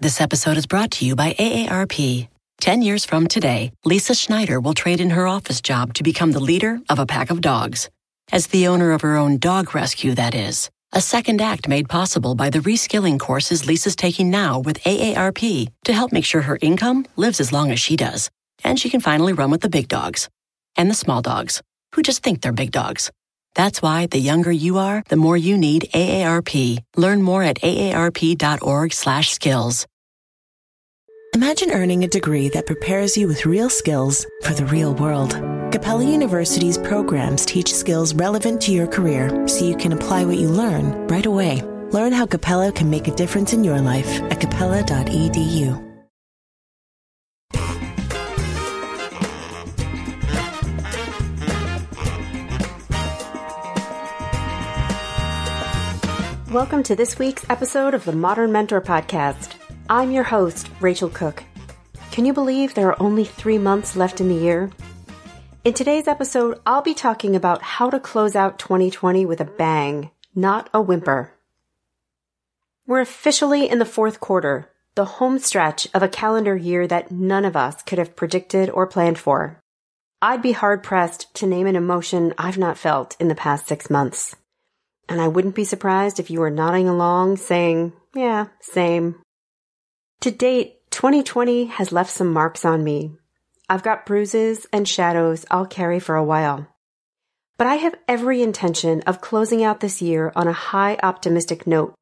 This episode is brought to you by AARP. Ten years from today, Lisa Schneider will trade in her office job to become the leader of a pack of dogs. As the owner of her own dog rescue, that is. A second act made possible by the reskilling courses Lisa's taking now with AARP to help make sure her income lives as long as she does. And she can finally run with the big dogs and the small dogs who just think they're big dogs. That's why the younger you are, the more you need AARP. Learn more at aarp.org/skills. Imagine earning a degree that prepares you with real skills for the real world. Capella University's programs teach skills relevant to your career so you can apply what you learn right away. Learn how Capella can make a difference in your life at capella.edu. Welcome to this week's episode of the Modern Mentor Podcast. I'm your host, Rachel Cooke. Can you believe there are only three months left in the year? In today's episode, I'll be talking about how to close out 2020 with a bang, not a whimper. We're officially in the fourth quarter, the home stretch of a calendar year that none of us could have predicted or planned for. I'd be hard pressed to name an emotion I've not felt in the past six months. And I wouldn't be surprised if you were nodding along saying, yeah, same. To date, 2020 has left some marks on me. I've got bruises and shadows I'll carry for a while. But I have every intention of closing out this year on a high optimistic note.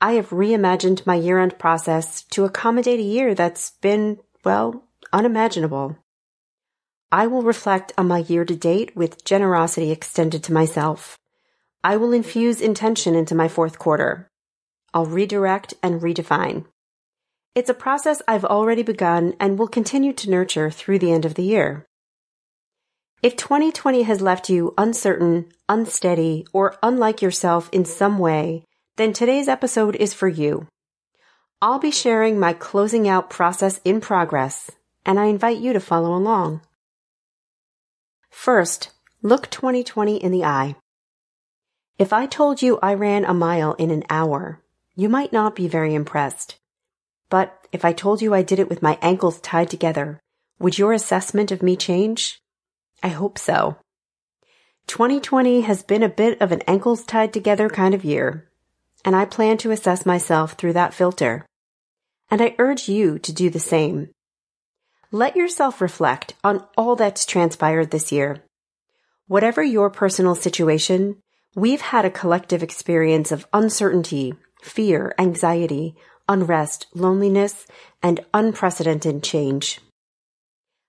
I have reimagined my year end process to accommodate a year that's been, well, unimaginable. I will reflect on my year to date with generosity extended to myself. I will infuse intention into my fourth quarter. I'll redirect and redefine. It's a process I've already begun and will continue to nurture through the end of the year. If 2020 has left you uncertain, unsteady, or unlike yourself in some way, then today's episode is for you. I'll be sharing my closing out process in progress, and I invite you to follow along. First, look 2020 in the eye. If I told you I ran a mile in an hour, you might not be very impressed. But if I told you I did it with my ankles tied together, would your assessment of me change? I hope so. 2020 has been a bit of an ankles tied together kind of year, and I plan to assess myself through that filter. And I urge you to do the same. Let yourself reflect on all that's transpired this year. Whatever your personal situation, We've had a collective experience of uncertainty, fear, anxiety, unrest, loneliness, and unprecedented change.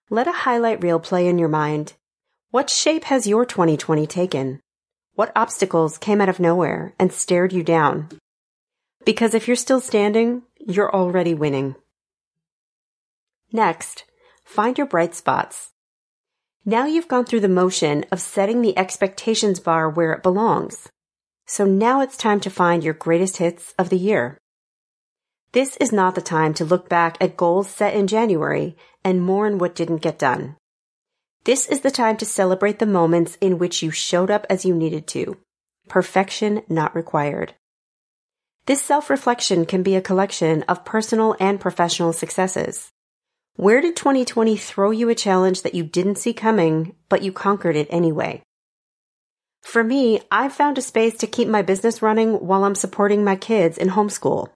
Let a highlight reel play in your mind. What shape has your 2020 taken? What obstacles came out of nowhere and stared you down? Because if you're still standing, you're already winning. Next, find your bright spots. Now you've gone through the motion of setting the expectations bar where it belongs. So now it's time to find your greatest hits of the year. This is not the time to look back at goals set in January and mourn what didn't get done. This is the time to celebrate the moments in which you showed up as you needed to. Perfection not required. This self-reflection can be a collection of personal and professional successes. Where did 2020 throw you a challenge that you didn't see coming, but you conquered it anyway? For me, I've found a space to keep my business running while I'm supporting my kids in homeschool.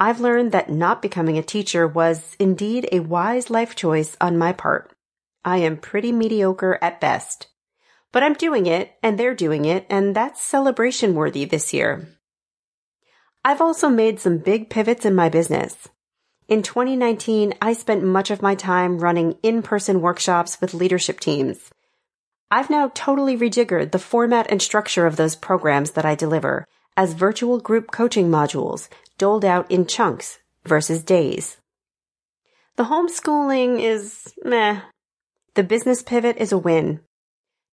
I've learned that not becoming a teacher was indeed a wise life choice on my part. I am pretty mediocre at best. But I'm doing it, and they're doing it, and that's celebration worthy this year. I've also made some big pivots in my business. In 2019, I spent much of my time running in-person workshops with leadership teams. I've now totally rejiggered the format and structure of those programs that I deliver as virtual group coaching modules doled out in chunks versus days. The homeschooling is meh. The business pivot is a win.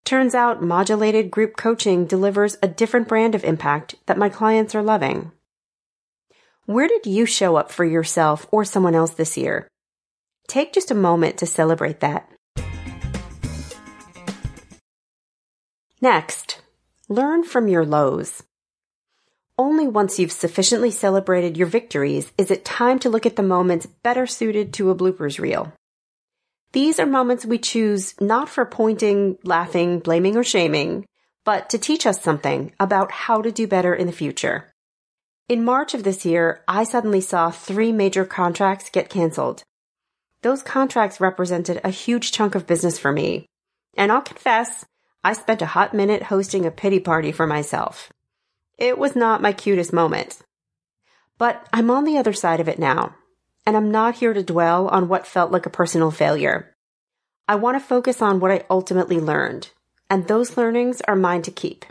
Turns out modulated group coaching delivers a different brand of impact that my clients are loving. Where did you show up for yourself or someone else this year? Take just a moment to celebrate that. Next, learn from your lows. Only once you've sufficiently celebrated your victories is it time to look at the moments better suited to a bloopers reel. These are moments we choose not for pointing, laughing, blaming, or shaming, but to teach us something about how to do better in the future. In March of this year, I suddenly saw three major contracts get canceled. Those contracts represented a huge chunk of business for me. And I'll confess, I spent a hot minute hosting a pity party for myself. It was not my cutest moment. But I'm on the other side of it now, and I'm not here to dwell on what felt like a personal failure. I want to focus on what I ultimately learned, and those learnings are mine to keep.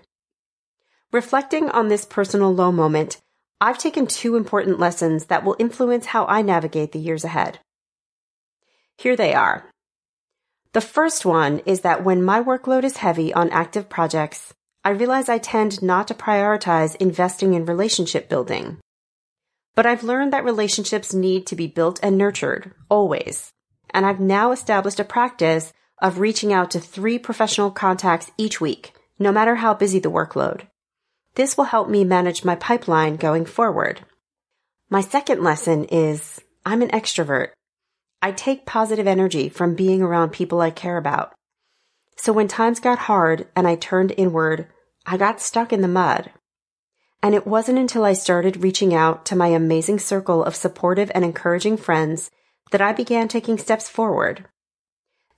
Reflecting on this personal low moment, I've taken two important lessons that will influence how I navigate the years ahead. Here they are. The first one is that when my workload is heavy on active projects, I realize I tend not to prioritize investing in relationship building. But I've learned that relationships need to be built and nurtured, always. And I've now established a practice of reaching out to three professional contacts each week, no matter how busy the workload. This will help me manage my pipeline going forward. My second lesson is I'm an extrovert. I take positive energy from being around people I care about. So when times got hard and I turned inward, I got stuck in the mud. And it wasn't until I started reaching out to my amazing circle of supportive and encouraging friends that I began taking steps forward.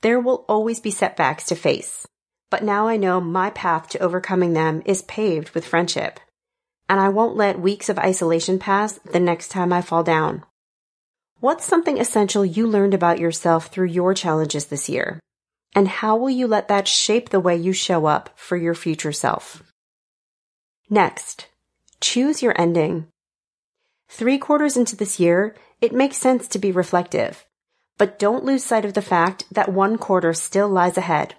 There will always be setbacks to face, but now I know my path to overcoming them is paved with friendship. And I won't let weeks of isolation pass the next time I fall down. What's something essential you learned about yourself through your challenges this year? And how will you let that shape the way you show up for your future self? Next, choose your ending. Three quarters into this year, it makes sense to be reflective, but don't lose sight of the fact that one quarter still lies ahead.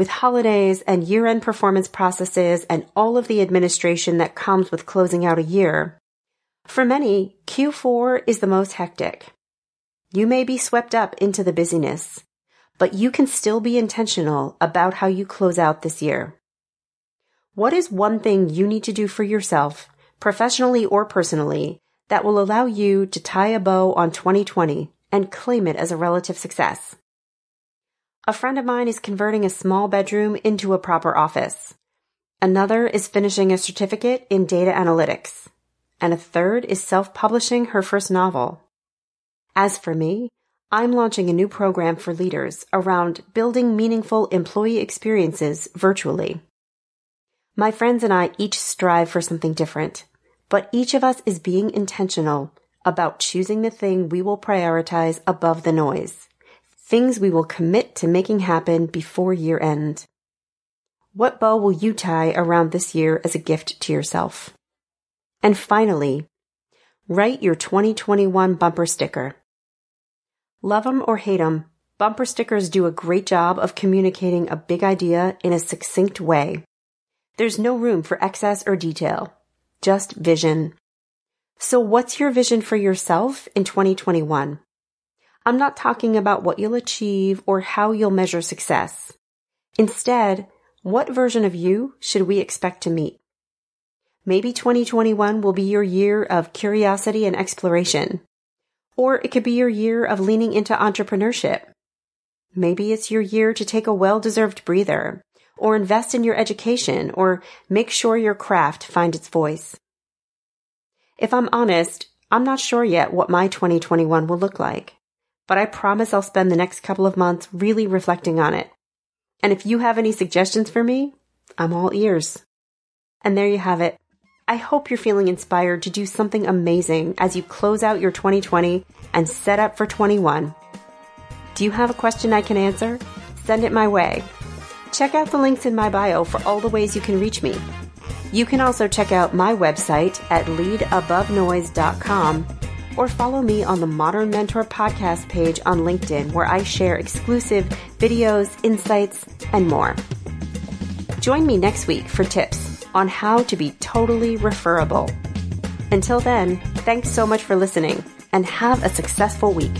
With holidays and year end performance processes and all of the administration that comes with closing out a year, for many, Q4 is the most hectic. You may be swept up into the busyness, but you can still be intentional about how you close out this year. What is one thing you need to do for yourself, professionally or personally, that will allow you to tie a bow on 2020 and claim it as a relative success? A friend of mine is converting a small bedroom into a proper office. Another is finishing a certificate in data analytics. And a third is self-publishing her first novel. As for me, I'm launching a new program for leaders around building meaningful employee experiences virtually. My friends and I each strive for something different, but each of us is being intentional about choosing the thing we will prioritize above the noise, things we will commit to making happen before year end. What bow will you tie around this year as a gift to yourself? And finally, write your 2021 bumper sticker. Love 'em or hate 'em, bumper stickers do a great job of communicating a big idea in a succinct way. There's no room for excess or detail, just vision. So what's your vision for yourself in 2021? I'm not talking about what you'll achieve or how you'll measure success. Instead, what version of you should we expect to meet? Maybe 2021 will be your year of curiosity and exploration. Or it could be your year of leaning into entrepreneurship. Maybe it's your year to take a well-deserved breather, or invest in your education, or make sure your craft finds its voice. If I'm honest, I'm not sure yet what my 2021 will look like, but I promise I'll spend the next couple of months really reflecting on it. And if you have any suggestions for me, I'm all ears. And there you have it. I hope you're feeling inspired to do something amazing as you close out your 2020 and set up for 21. Do you have a question I can answer? Send it my way. Check out the links in my bio for all the ways you can reach me. You can also check out my website at leadabovenoise.com or follow me on the Modern Mentor podcast page on LinkedIn where I share exclusive videos, insights, and more. Join me next week for tips on how to be totally referable. Until then, thanks so much for listening and have a successful week.